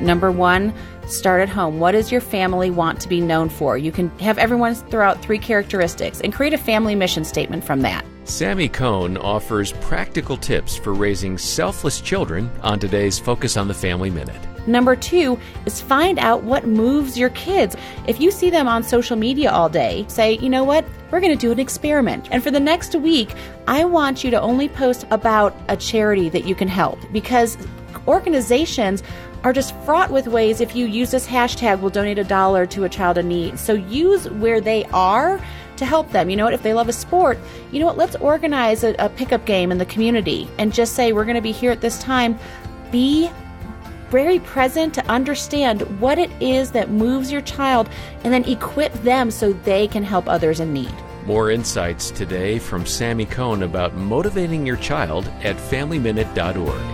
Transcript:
Number one, start at home. What does your family want to be known for? You can have everyone throw out three characteristics and create a family mission statement from that. Sami Cone offers practical tips for raising selfless children on today's Focus on the Family Minute. Number two is find out what moves your kids. If you see them on social media all day, say, you know what? We're going to do an experiment. And for the next week, I want you to only post about a charity that you can help because organizations are just fraught with ways if you use this hashtag, we'll donate a dollar to a child in need. So use where they are to help them. You know what? If they love a sport, you know what? Let's organize a, a pickup game in the community and just say, we're going to be here at this time. Be very present to understand what it is that moves your child and then equip them so they can help others in need. More insights today from Sami Cone about motivating your child at FamilyMinute.org.